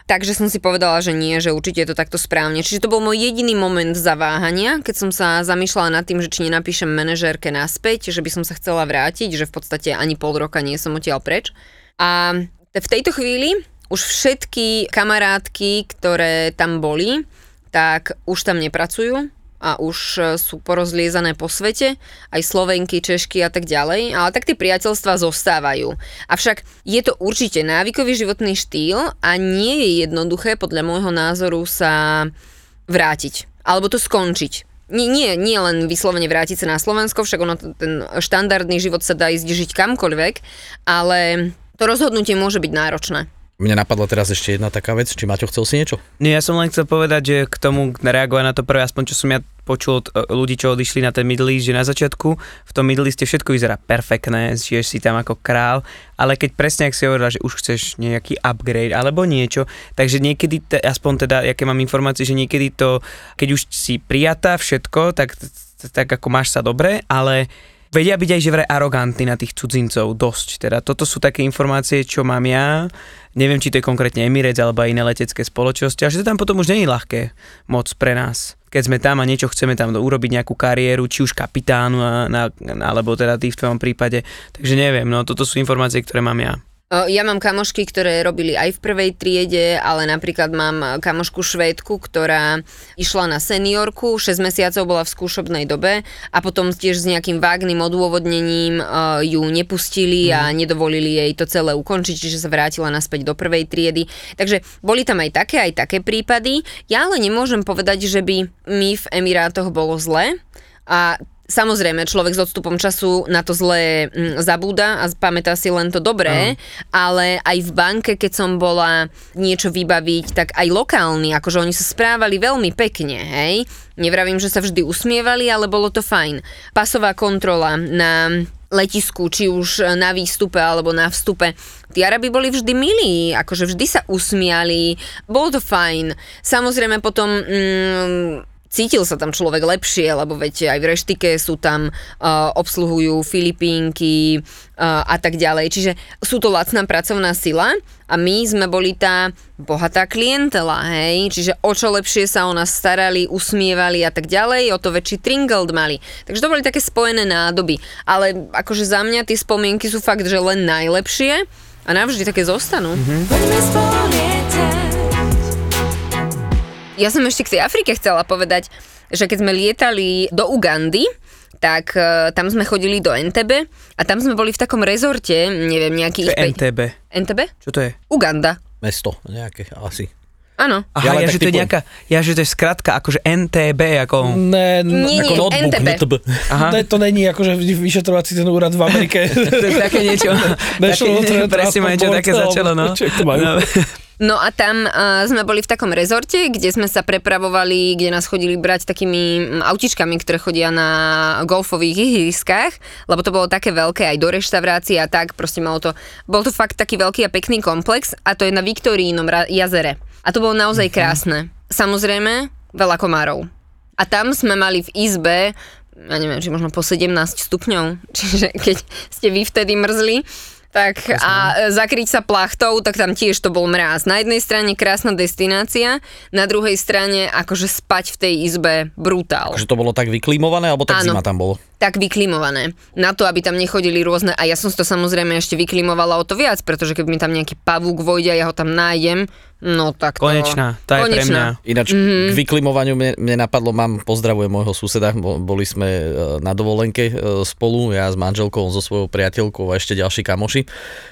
takže som si povedala, že nie, že určite je to takto správne. Čiže to bol môj jediný moment zaváhania, keď som sa zamýšľala nad tým, že či nenapíšem manažérke naspäť, že by som sa chcela vrátiť, že v podstate ani pol roka nie som odtiaľ preč. A v tejto chvíli už všetky kamarátky, ktoré tam boli, tak už tam nepracujú, a už e, sú porozliezané po svete, aj Slovenky, Češky a tak ďalej, ale tak tie priateľstva zostávajú. Avšak je to určite návykový životný štýl a nie je jednoduché podľa môjho názoru sa vrátiť alebo to skončiť. Nie, nie, nie len vyslovene vrátiť sa na Slovensko, však ono, ten štandardný život sa dá ísť žiť kamkoľvek, ale to rozhodnutie môže byť náročné. Mne napadla teraz ešte jedna taká vec, či Maťo chcel si niečo? Nie, ja som len chcel povedať, že k tomu reagovať na to prvé, aspoň čo som ja počul od e, ľudí, čo odišli na ten Middle že na začiatku v tom Middle Easte všetko vyzerá perfektné, žiješ si tam ako král, ale keď presne, ak si hovorila, že už chceš nejaký upgrade alebo niečo, takže niekedy, te, aspoň teda, aké mám informácie, že niekedy to, keď už si prijatá všetko, tak, tak ako máš sa dobre, ale vedia byť aj že vraj arogantní na tých cudzincov dosť. Teda toto sú také informácie, čo mám ja. Neviem, či to je konkrétne Emirates alebo iné letecké spoločnosti. A že to tam potom už je ľahké moc pre nás. Keď sme tam a niečo chceme tam urobiť nejakú kariéru, či už kapitánu, a, na, alebo teda ty v tvojom prípade. Takže neviem, no toto sú informácie, ktoré mám ja. Ja mám kamošky, ktoré robili aj v prvej triede, ale napríklad mám kamošku švédku, ktorá išla na seniorku, 6 mesiacov bola v skúšobnej dobe a potom tiež s nejakým vágnym odôvodnením ju nepustili a nedovolili jej to celé ukončiť, čiže sa vrátila naspäť do prvej triedy. Takže boli tam aj také, aj také prípady. Ja ale nemôžem povedať, že by mi v Emirátoch bolo zle. A Samozrejme, človek s odstupom času na to zlé mm, zabúda a pamätá si len to dobré, ale aj v banke, keď som bola niečo vybaviť, tak aj lokálni, akože oni sa správali veľmi pekne, hej. Nevravím, že sa vždy usmievali, ale bolo to fajn. Pasová kontrola na letisku, či už na výstupe alebo na vstupe. Tí Arabi boli vždy milí, akože vždy sa usmiali, bolo to fajn. Samozrejme potom mm, cítil sa tam človek lepšie, lebo veď aj v reštike sú tam, uh, obsluhujú Filipínky uh, a tak ďalej. Čiže sú to lacná pracovná sila a my sme boli tá bohatá klientela, hej? Čiže o čo lepšie sa o nás starali, usmievali a tak ďalej, o to väčší tringeld mali. Takže to boli také spojené nádoby. Ale akože za mňa tie spomienky sú fakt, že len najlepšie a navždy také zostanú. Mm-hmm. Ja som ešte k tej Afrike chcela povedať, že keď sme lietali do Ugandy, tak uh, tam sme chodili do NTB a tam sme boli v takom rezorte, neviem, nejaký... To je NTB. NTB? Čo to je? Uganda. Mesto nejaké asi. Áno. Aha, Ja ja, že to je nejaká, ja, že to je skratka, akože NTB, ako... Ne, n- Nie, Ako nie, notebook, NTB. NTB. Aha. ne, to není akože vy- vyšetrovací ten úrad v Amerike. To je také niečo, National také, presne ma niečo také začalo, no. čo to majú. No. A tam uh, sme boli v takom rezorte, kde sme sa prepravovali, kde nás chodili brať takými mm, autičkami, ktoré chodia na golfových ihriskách, lebo to bolo také veľké aj do reštaurácie a tak, proste malo to, bol to fakt taký veľký a pekný komplex a to je na Viktorínom jazere. A to bolo naozaj krásne. Samozrejme, veľa komárov. A tam sme mali v izbe, ja neviem, či možno po 17 stupňov, čiže keď ste vy vtedy mrzli, tak a e, zakryť sa plachtou, tak tam tiež to bol mráz. Na jednej strane krásna destinácia, na druhej strane akože spať v tej izbe brutál. Akože to bolo tak vyklimované, alebo tak Áno. zima tam bolo? Tak vyklimované. Na to, aby tam nechodili rôzne, a ja som si to samozrejme ešte vyklimovala o to viac, pretože keď mi tam nejaký pavúk vojde a ja ho tam nájdem, no tak to... Konečná, tá je pre mňa. Ináč mm-hmm. k vyklimovaniu mne, mne napadlo, mám, pozdravujem môjho suseda, bo- boli sme e, na dovolenke e, spolu, ja s manželkou, on so svojou priateľkou a ešte ďalší kamoši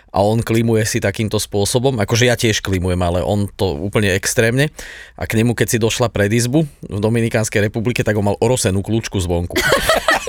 a on klimuje si takýmto spôsobom, akože ja tiež klimujem, ale on to úplne extrémne a k nemu, keď si došla pred izbu v Dominikánskej republike, tak on mal orosenú kľúčku zvonku.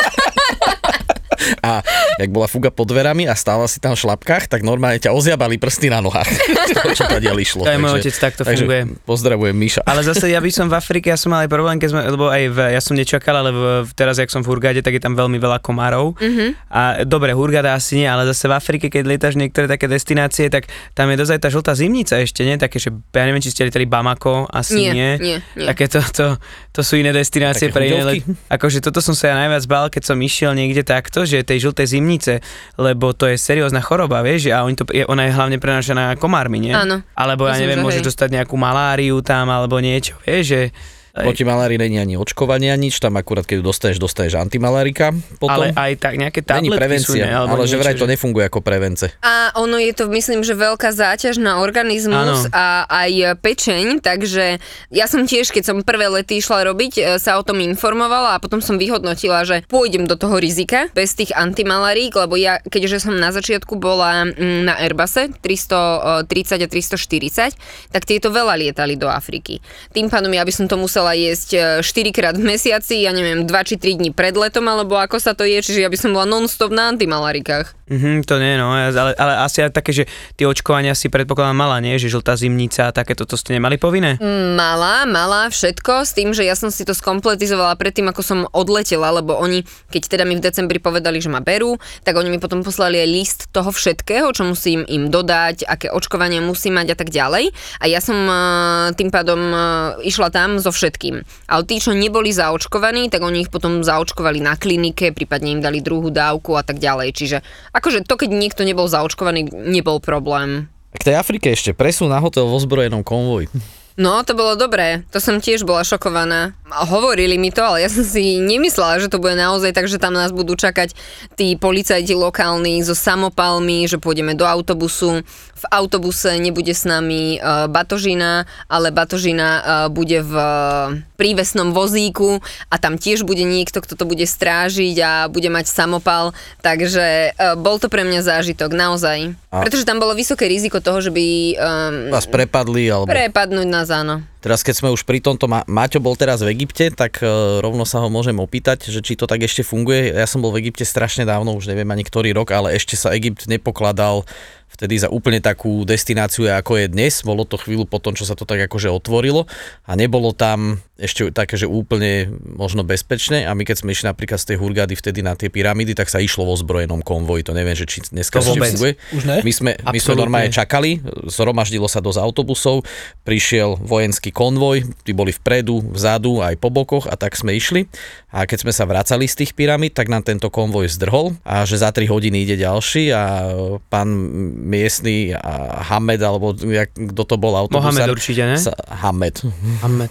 A jak bola fuga pod dverami a stála si tam v šlapkách, tak normálne ťa oziabali prsty na nohách. Toho, čo tady išlo. Aj môj otec takto takže funguje. Pozdravujem Miša. Ale zase ja by som v Afrike, ja som mal aj problém, keď sme, lebo aj v, ja som nečakal, ale v, teraz, jak som v Hurgade, tak je tam veľmi veľa komárov. Mhm. A dobre, Hurgada asi nie, ale zase v Afrike, keď lietaš niektoré také destinácie, tak tam je dosť aj tá žltá zimnica ešte, nie? Také, že ja neviem, či ste lietali Bamako, asi Nie, nie. nie, nie. Také to, to, to sú iné destinácie Také pre iné. Akože toto som sa ja najviac bál, keď som išiel niekde takto, že tej žltej zimnice, lebo to je seriózna choroba, vieš, a oni to, je, ona je hlavne prenášaná komármi, nie? Áno. Alebo ja Myslím, neviem, že môže hej. dostať nejakú maláriu tam, alebo niečo, vieš, že... Proti malárii není ani očkovania nič, tam akurát keď ju dostaneš, dostaneš antimalárika potom. Ale aj tak nejaké Není tabletky prevencia, sú, ne? Alebo ale že niečo, vraj to nefunguje ako prevence. A ono je to, myslím, že veľká záťaž na organizmus Áno. a aj pečeň, takže ja som tiež, keď som prvé lety išla robiť, e, sa o tom informovala a potom som vyhodnotila, že pôjdem do toho rizika bez tých antimalarík, lebo ja, keďže som na začiatku bola mm, na Airbusse 330 a 340, tak tieto veľa lietali do Afriky. Tým pádom ja by som to musela jesť 4 krát v mesiaci, ja neviem, 2 či 3 dní pred letom, alebo ako sa to je, čiže ja by som bola non-stop na antimalarikách. Mhm, to nie, no, ale, ale asi aj také, že tie očkovania si predpokladám mala, nie? Že žltá zimnica a takéto, to ste nemali povinné? Mala, mala všetko s tým, že ja som si to skompletizovala predtým, ako som odletela, lebo oni, keď teda mi v decembri povedali, že ma berú, tak oni mi potom poslali aj list toho všetkého, čo musím im dodať, aké očkovanie musím mať a tak ďalej. A ja som eh, tým pádom eh, išla tam so všetkým. Ale tí, čo neboli zaočkovaní, tak oni ich potom zaočkovali na klinike, prípadne im dali druhú dávku a tak ďalej. Čiže akože to, keď niekto nebol zaočkovaný, nebol problém. K tej Afrike ešte presun na hotel vo zbrojenom konvoji. No, to bolo dobré. To som tiež bola šokovaná. A Hovorili mi to, ale ja som si nemyslela, že to bude naozaj tak, že tam nás budú čakať tí policajti lokálni so samopalmi, že pôjdeme do autobusu. V autobuse nebude s nami uh, batožina, ale batožina uh, bude v uh, prívesnom vozíku a tam tiež bude niekto, kto to bude strážiť a bude mať samopal. Takže uh, bol to pre mňa zážitok, naozaj. A- Pretože tam bolo vysoké riziko toho, že by um, Vás prepadli, alebo... prepadnúť nás, áno. Teraz keď sme už pri tomto, Ma- Maťo bol teraz v Egypte, tak e, rovno sa ho môžem opýtať, že či to tak ešte funguje. Ja som bol v Egypte strašne dávno, už neviem ani ktorý rok, ale ešte sa Egypt nepokladal vtedy za úplne takú destináciu, ako je dnes. Bolo to chvíľu po tom, čo sa to tak akože otvorilo a nebolo tam ešte také, že úplne možno bezpečné a my keď sme išli napríklad z tej Hurgady vtedy na tie pyramídy, tak sa išlo vo zbrojenom konvoji. To neviem, že či dneska To vôbec. funguje. Už ne? My sme, my sme normálne čakali, zhromaždilo sa dosť autobusov, prišiel vojenský konvoj, tí boli vpredu, vzadu, aj po bokoch a tak sme išli. A keď sme sa vracali z tých pyramíd, tak nám tento konvoj zdrhol a že za 3 hodiny ide ďalší a pán miestny a Hamed, alebo jak, kto to bol autobusár. Mohamed určite, ne? Sa, Hamed.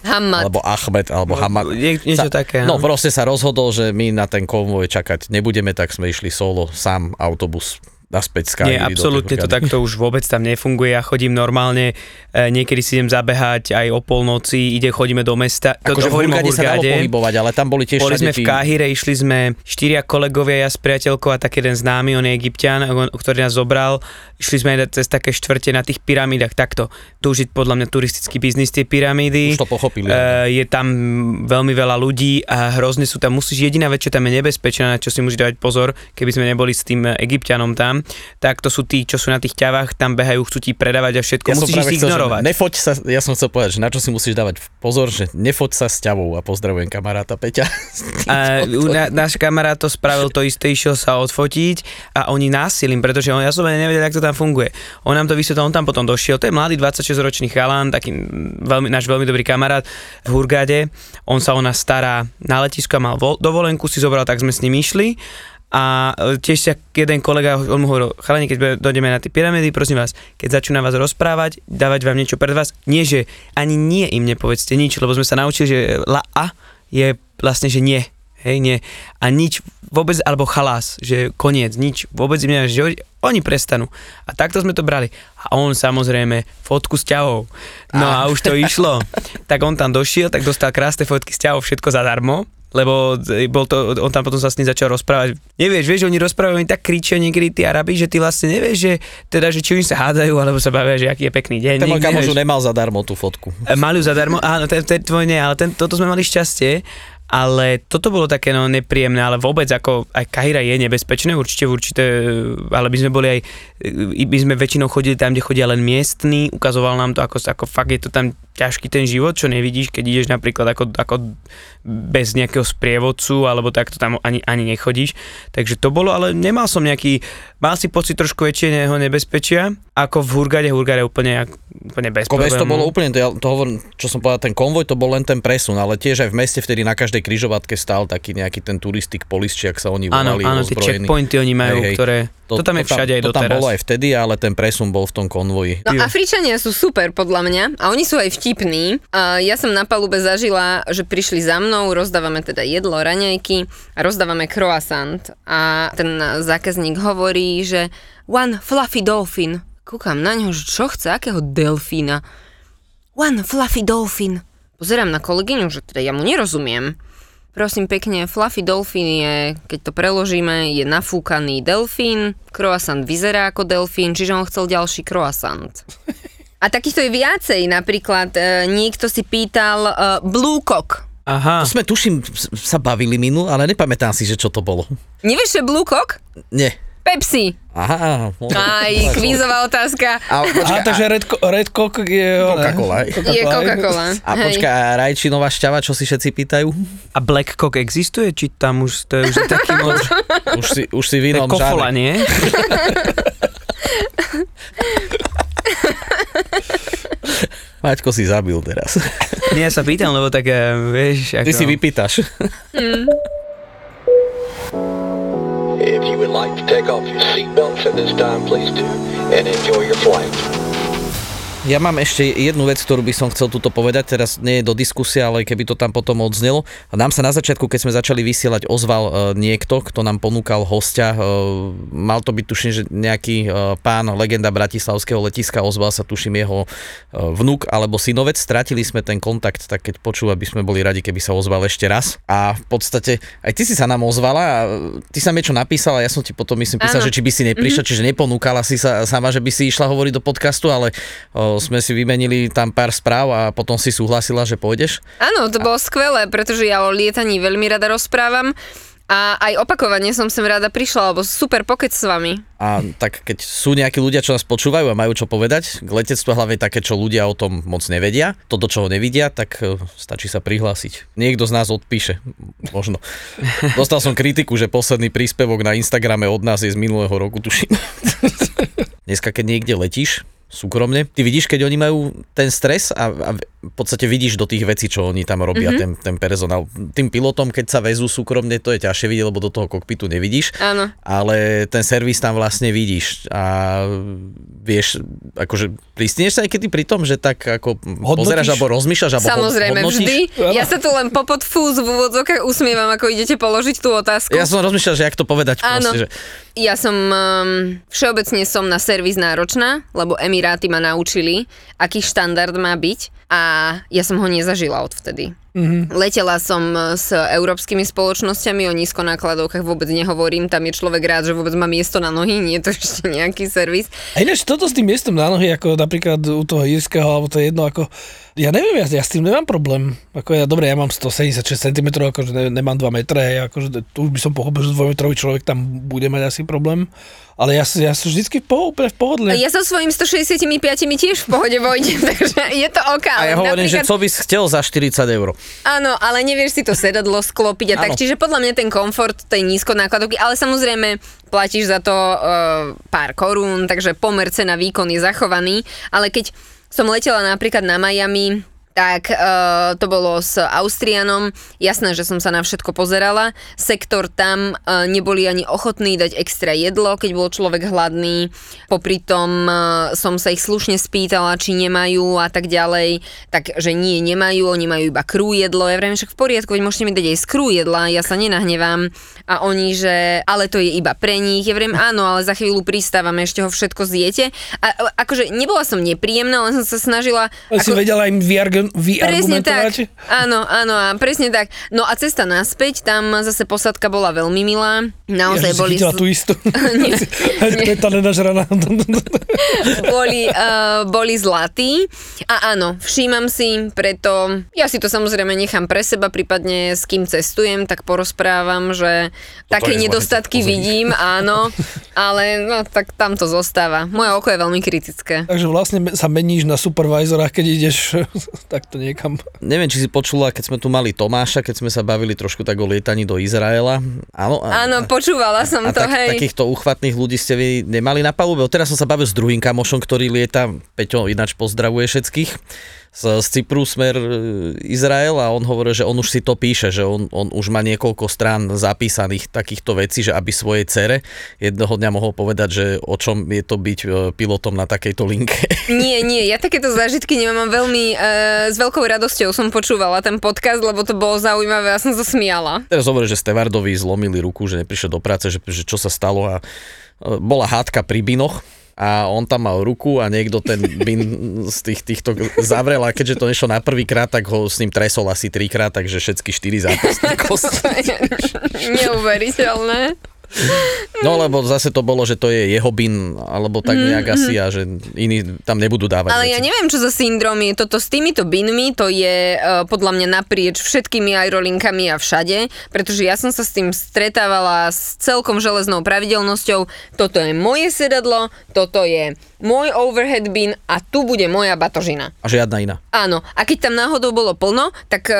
Hamed. Alebo Ahmed, alebo Hamad. Nie- niečo sa, také, No no. proste sa rozhodol, že my na ten konvoj čakať nebudeme, tak sme išli solo, sám autobus naspäť z Nie, absolútne to takto už vôbec tam nefunguje. Ja chodím normálne, e, niekedy si idem zabehať aj o polnoci, ide, chodíme do mesta. Akože v Hurgade sa dalo pohybovať, ale tam boli tiež Boli sme v tí- Káhire, išli sme štyria kolegovia, ja s priateľkou a tak jeden známy, on je egyptian, ktorý nás zobral. Išli sme aj cez také štvrte na tých pyramídach, takto. To už je podľa mňa turistický biznis, tie pyramídy. Už to pochopili. E, je tam veľmi veľa ľudí a hrozne sú tam, musíš, jediná vec, čo tam je nebezpečná, na čo si musíš dávať pozor, keby sme neboli s tým egyptianom tam, tam, tak to sú tí, čo sú na tých ťavách, tam behajú, chcú ti predávať a všetko, Ja musíš ich ignorovať. Nefoď sa, ja som chcel povedať, že na čo si musíš dávať pozor, že nefoď sa s ťavou a pozdravujem kamaráta Peťa. A na, náš kamarát to spravil to isté, išiel sa odfotiť a oni násilím, pretože on, ja som nevedel, ako to tam funguje. On nám to vysvetlil, on tam potom došiel, to je mladý 26-ročný chalán, taký veľmi, náš veľmi dobrý kamarát v Hurgade, on sa o nás stará na letisku a mal vo, dovolenku, si zobral, tak sme s ním išli a e, tiež sa jeden kolega, on mu hovoril, chalani, keď dojdeme na tie pyramídy, prosím vás, keď začnú na vás rozprávať, dávať vám niečo pred vás, nie, že ani nie im nepovedzte nič, lebo sme sa naučili, že la a je vlastne, že nie. Hej, nie. A nič vôbec, alebo chalás, že koniec, nič, vôbec im že oni prestanú. A takto sme to brali. A on samozrejme fotku s ťahou. No a už to išlo. Tak on tam došiel, tak dostal krásne fotky s ťahou, všetko zadarmo lebo bol to, on tam potom sa s ním začal rozprávať. Nevieš, vieš, oni rozprávajú, oni tak kričia niekedy tí Arabi, že ty vlastne nevieš, že teda, že či oni sa hádajú, alebo sa bavia, že aký je pekný deň. Ten môj nemal zadarmo tú fotku. E, Mali ju zadarmo, áno, ten, ten tvoj nie, ale ten, toto sme mali šťastie, ale toto bolo také no nepríjemné, ale vôbec ako aj Kahira je nebezpečné, určite, určite, ale by sme boli aj, by sme väčšinou chodili tam, kde chodia len miestni, ukazoval nám to, ako, ako fakt je to tam ťažký ten život, čo nevidíš, keď ideš napríklad ako, ako bez nejakého sprievodcu, alebo takto tam ani, ani nechodíš. Takže to bolo, ale nemal som nejaký, mal si pocit trošku väčšieho nebezpečia, ako v Hurgade, Hurgade úplne, úplne bez Koves to bolo úplne, to, ja, to hovorím, čo som povedal, ten konvoj to bol len ten presun, ale tiež aj v meste vtedy na každej križovatke stál taký nejaký ten turistik polis, či ak sa oni Áno, volali, áno, tie ozbrojení. checkpointy oni majú, ktoré, to, tam je všade aj to tam doteraz. bolo aj vtedy, ale ten presun bol v tom konvoji. No Afričania sú super podľa mňa a oni sú aj vtipní. Ja som na palube zažila, že prišli za mnou, rozdávame teda jedlo, raňajky a rozdávame croissant a ten zákazník hovorí, že one fluffy dolphin. Kúkam na ňo, že čo chce, akého delfína. One fluffy dolphin. Pozerám na kolegyňu, že teda ja mu nerozumiem. Prosím pekne, Fluffy Dolphin je, keď to preložíme, je nafúkaný delfín, croissant vyzerá ako delfín, čiže on chcel ďalší croissant. A takýchto je viacej, napríklad e, niekto si pýtal e, Blue Cock. Aha. To sme, tuším, sa bavili minul, ale nepamätám si, že čo to bolo. Nevieš, že Blue Cock? Nie. Pepsi. Aha. Aj kvízová otázka. A, A, takže Red, Red Cock je... Coca-Cola. Je Coca-Cola. A Hej. počkaj, a rajčinová šťava, čo si všetci pýtajú? A Black Cock existuje? Či tam už to je už taký moc... Už si, už si v inom kofola, nie? Maťko si zabil teraz. Nie, ja sa pýtam, lebo tak, eh, vieš, ako... Ty si vypýtaš. If you would like to take off your seatbelts at this time, please do, and enjoy your flight. Ja mám ešte jednu vec, ktorú by som chcel tuto povedať, teraz nie je do diskusie, ale keby to tam potom odznelo. Nám sa na začiatku, keď sme začali vysielať, ozval e, niekto, kto nám ponúkal hostia. E, mal to byť, tuším, že nejaký e, pán, legenda Bratislavského letiska, ozval sa, tuším, jeho vnúk alebo synovec. Stratili sme ten kontakt, tak keď počúva, by sme boli radi, keby sa ozval ešte raz. A v podstate, aj ty si sa nám ozvala a ty sa niečo napísala, ja som ti potom myslím písal, Áno. že či by si neprišla, čiže neponúkala si sa sama, že by si išla hovoriť do podcastu, ale sme si vymenili tam pár správ a potom si súhlasila, že pôjdeš. Áno, to bolo skvelé, pretože ja o lietaní veľmi rada rozprávam a aj opakovane som sem rada prišla, lebo super pokec s vami. A tak keď sú nejakí ľudia, čo nás počúvajú a majú čo povedať, k letectvu hlavne také, čo ľudia o tom moc nevedia, to, do čoho nevidia, tak e, stačí sa prihlásiť. Niekto z nás odpíše, možno. Dostal som kritiku, že posledný príspevok na Instagrame od nás je z minulého roku, tuším. Dneska, keď niekde letíš, súkromne. Ty vidíš, keď oni majú ten stres a, a v podstate vidíš do tých vecí, čo oni tam robia, mm-hmm. ten, ten personál. Tým pilotom, keď sa vezú súkromne, to je ťažšie vidieť, lebo do toho kokpitu nevidíš. Áno. Ale ten servis tam vlastne vidíš a vieš, akože pristineš sa aj kedy pri tom, že tak ako Hodnotíš? pozeráš alebo rozmýšľaš alebo Samozrejme, hodnotíš? vždy. Ja sa tu len popod fúz v úvodzokách usmievam, ako idete položiť tú otázku. Ja som rozmýšľal, že jak to povedať Áno. proste, že Ja som, um, všeobecne som na servis náročná, lebo Emiráty ma naučili, aký štandard má byť a ja som ho nezažila odvtedy. Mm-hmm. Letela som s európskymi spoločnosťami, o nízkonákladovkách vôbec nehovorím, tam je človek rád, že vôbec má miesto na nohy, nie je to ešte nejaký servis. A ináč toto s tým miestom na nohy, ako napríklad u toho írskeho, alebo to je jedno, ako, ja neviem, ja, ja s tým nemám problém. Ako ja, dobre, ja mám 176 cm, akože ne, nemám 2 metre, akože tu už by som pochopil, že dvojmetrový človek tam bude mať asi problém. Ale ja, som- ja som vždycky v, poho- úplne v pohodle. Ja so svojím 165 tiež v pohode vojdem, takže je to OK. A ja hovorím, že napríklad- co by si chcel za 40 eur. Áno, ale nevieš si to sedadlo sklopiť a tak. Áno. Čiže podľa mňa ten komfort tej nízko nákladovky, ale samozrejme platíš za to uh, pár korún, takže pomer cena výkon je zachovaný. Ale keď som letela napríklad na Miami, tak uh, to bolo s Austrianom. Jasné, že som sa na všetko pozerala. Sektor tam uh, neboli ani ochotní dať extra jedlo, keď bol človek hladný. Popri tom uh, som sa ich slušne spýtala, či nemajú a tak ďalej. Takže nie, nemajú, oni majú iba krú jedlo. Ja vravím, však v poriadku, veď môžete mi dať aj z krú jedla, ja sa nenahnevám. A oni, že ale to je iba pre nich. Ja vravím, áno, ale za chvíľu pristávame, ešte ho všetko zjete. A akože nebola som nepríjemná, len som sa snažila... Ale si vedela im vyargu- Presne tak. Áno, áno, a presne tak. No a cesta naspäť, tam zase posadka bola veľmi milá. Naozaj Ja, boli... chytila tú istú. nie, Tá nenažraná. boli, uh, boli zlatí. A áno, všímam si, preto ja si to samozrejme nechám pre seba, prípadne s kým cestujem, tak porozprávam, že také je zlé, nedostatky pozri. vidím, áno, ale no, tak tam to zostáva. Moje oko je veľmi kritické. Takže vlastne sa meníš na supervisora, keď ideš takto niekam. Neviem, či si počula, keď sme tu mali Tomáša, keď sme sa bavili trošku tak o lietaní do Izraela. Áno, a, Áno, počúvala som a to, tak, hej. takýchto uchvatných ľudí ste vy nemali na palube. Teraz som sa bavil s druhým kamošom, ktorý lieta, Peťo ináč pozdravuje všetkých, z, z Cypru smer e, Izrael a on hovoril, že on už si to píše, že on, on už má niekoľko strán zapísaných takýchto vecí, že aby svojej cere jednoho dňa mohol povedať, že o čom je to byť e, pilotom na takejto linke. Nie, nie, ja takéto zážitky nemám Mám veľmi, e, s veľkou radosťou som počúvala ten podcast, lebo to bolo zaujímavé a som sa smiala. Teraz hovorí, že Stevardovi zlomili ruku, že neprišiel do práce, že, že čo sa stalo a e, bola hádka pri binoch a on tam mal ruku a niekto ten bin z tých, týchto zavrel a keďže to nešlo na prvý krát, tak ho s ním tresol asi trikrát, takže všetky štyri zápasné kosti. Neuveriteľné. No lebo zase to bolo, že to je jeho bin, alebo tak nejak asi a že iní tam nebudú dávať Mhm, Ale veci. ja neviem, čo za syndrom je toto s týmito binmi, to je uh, podľa mňa naprieč všetkými aerolinkami a všade, pretože ja som sa s tým stretávala s celkom železnou pravidelnosťou. Toto je moje sedadlo, toto je môj overhead bin a tu bude moja batožina. A žiadna iná. Áno, a keď tam náhodou bolo plno, tak e,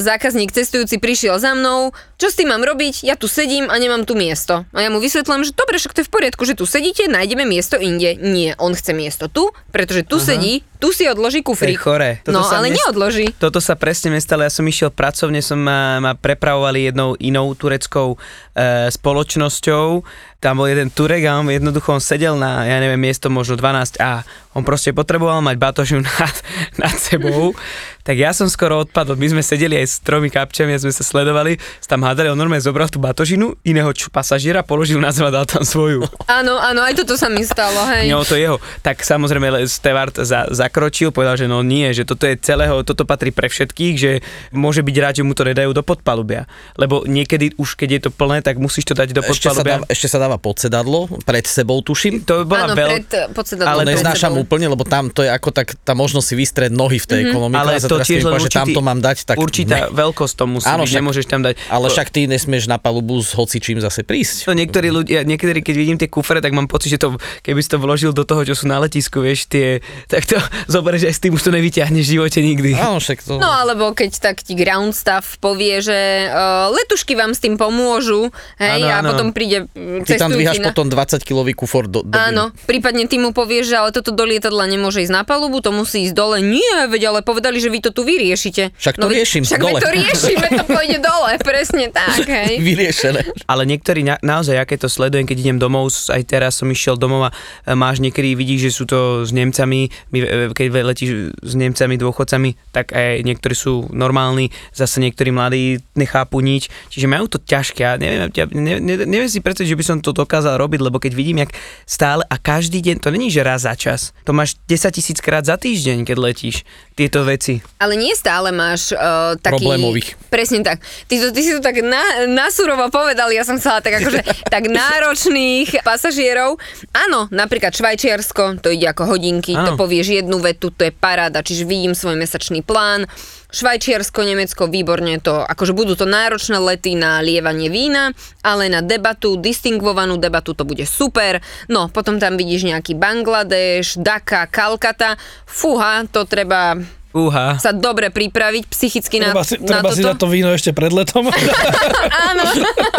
zákazník cestujúci prišiel za mnou, čo s tým mám robiť, ja tu sedím a nemám tu miesto. A ja mu vysvetlím, že dobre, však to je v poriadku, že tu sedíte, nájdeme miesto inde. Nie, on chce miesto tu, pretože tu Aha. sedí, tu si odloží To kufrík. chore. No, sa ale mne- neodloží. Toto sa presne nestalo, ja som išiel pracovne, som ma, ma prepravovali jednou inou tureckou e, spoločnosťou, tam bol jeden Turek a on jednoducho on sedel na, ja neviem, miesto možno 12A. On proste potreboval mať batožinu nad, nad sebou, tak ja som skoro odpadol. My sme sedeli aj s tromi kapčami a sme sa sledovali, tam hádali, on normálne zobral tú batožinu iného č- pasažiera, položil na zem a dal tam svoju. Áno, áno, aj toto sa mi stalo, hej. No to jeho. Tak samozrejme Stewart za, zakročil, povedal, že no nie, že toto je celého, toto patrí pre všetkých, že môže byť rád, že mu to nedajú do podpalubia. Lebo niekedy už keď je to plné, tak musíš to dať do Ešte sa, podpalubia. dáva, ešte sa dáva pod sedadlo, pred sebou tuším. To by bola Áno, veľ... pred, pod sedadlom, Ale neznášam úplne, lebo tam to je ako tak, tá možnosť si vystrieť nohy v tej Mhm. ekonomike. Ale a to tiež len že tam určitý- to mám dať, tak Určitá ne. veľkosť to musí Áno, byť, však- nemôžeš tam dať. Ale však ty nesmieš na palubu s hocičím zase prísť. To niektorí ľudia, niekedy keď vidím tie kufre, tak mám pocit, že to, keby si to vložil do toho, čo sú na letisku, vieš, tie, tak to zoberieš aj s tým, už to nevyťahneš v živote nikdy. Áno, však to... No alebo keď tak ti ground staff povie, že uh, letušky vám s tým pomôžu, hej, Áno, a áno. potom príde mm, Ty tam dvíhaš na... potom 20-kilový kufor do, do Áno, prípadne ty mu povieš, že ale toto do lietadla nemôže ísť na palubu, to musí ísť dole. Nie, veď ale povedali, že vy to tu vyriešite. Však to veď- riešim, Však dole. veď to riešime, to pôjde dole, presne tak, hej. Vyriešené. Ale niektorí na, naozaj, aké to sledujem, keď idem domov, aj teraz som išiel domov a e, máš niekedy, vidíš, že sú to s Nemcami, my, e, keď letíš s Nemcami, dôchodcami, tak aj niektorí sú normálni, zase niektorí mladí nechápu nič, čiže majú to ťažké. Ja neviem, ja, ne, ne, neviem si predstaviť, že by som to dokázal robiť, lebo keď vidím, jak stále a každý deň, to není, že raz za čas, to máš 10 tisíc krát za týždeň, keď letíš tieto veci. Ale nie stále máš uh, taký... Problémových. Presne tak. Ty, to, ty si to tak na, nasurovo povedal, ja som chcela tak akože tak náročných pasažierov. Áno, napríklad Švajčiarsko, to ide ako hodinky, to Áno. povieš jednu vetu, to je paráda, čiže vidím svoj mesačný plán. Švajčiarsko, Nemecko, výborne to, akože budú to náročné lety na lievanie vína, ale na debatu, distingvovanú debatu to bude super. No, potom tam vidíš nejaký Bangladeš, Dhaka, Kalkata. Fúha, to treba Uha. sa dobre pripraviť psychicky na, Treba si, na treba si toto. dať to víno ešte pred letom. Áno,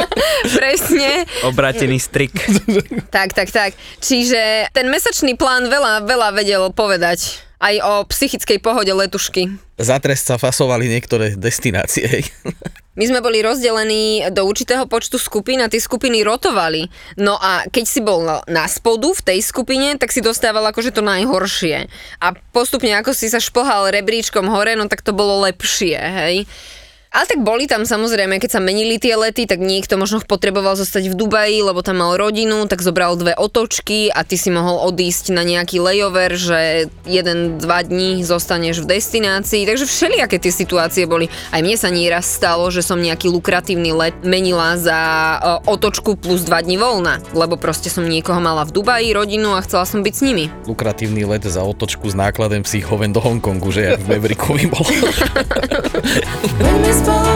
presne. Obrátený strik. Tak, tak, tak. Čiže ten mesačný plán veľa, veľa vedel povedať aj o psychickej pohode letušky. Za trest sa fasovali niektoré destinácie. My sme boli rozdelení do určitého počtu skupín a tie skupiny rotovali. No a keď si bol na- na spodu v tej skupine, tak si dostával akože to najhoršie. A postupne ako si sa šplhal rebríčkom hore, no tak to bolo lepšie, hej. Ale tak boli tam samozrejme, keď sa menili tie lety, tak niekto možno potreboval zostať v Dubaji, lebo tam mal rodinu, tak zobral dve otočky a ty si mohol odísť na nejaký layover, že jeden, dva dní zostaneš v destinácii. Takže všelijaké tie situácie boli. Aj mne sa nieraz stalo, že som nejaký lukratívny let menila za e, otočku plus dva dní voľna, lebo proste som niekoho mala v Dubaji, rodinu a chcela som byť s nimi. Lukratívny let za otočku s nákladem psích hoven do Hongkongu, že jak v Maverickovi bol.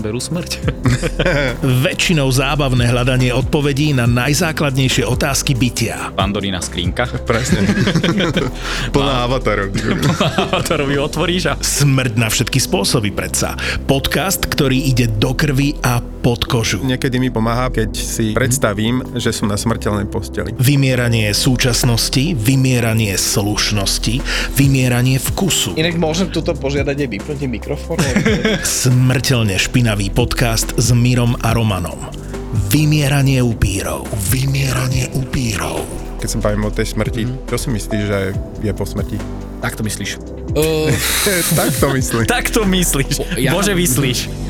berú smrť? Väčšinou zábavné hľadanie odpovedí na najzákladnejšie otázky bytia. Pandorína skrinka. Presne. Plná avatarov. robí otvoríš a... Smrť na všetky spôsoby predsa. Podcast, ktorý ide do krvi a pod kožu. Niekedy mi pomáha, keď si predstavím, že som na smrteľnej posteli. Vymieranie súčasnosti, vymieranie slušnosti, vymieranie vkusu. Inak môžem tuto požiadať aj vypnúť mikrofón? Smrteľne špinavý podcast s Mirom a Romanom. Vymieranie upírov. Vymieranie upírov. Keď sa bavím o tej smrti, čo si myslíš, že je po smrti? Tak to myslíš. Uh, tak to myslím. Tak to myslíš. Ja- Bože, myslíš.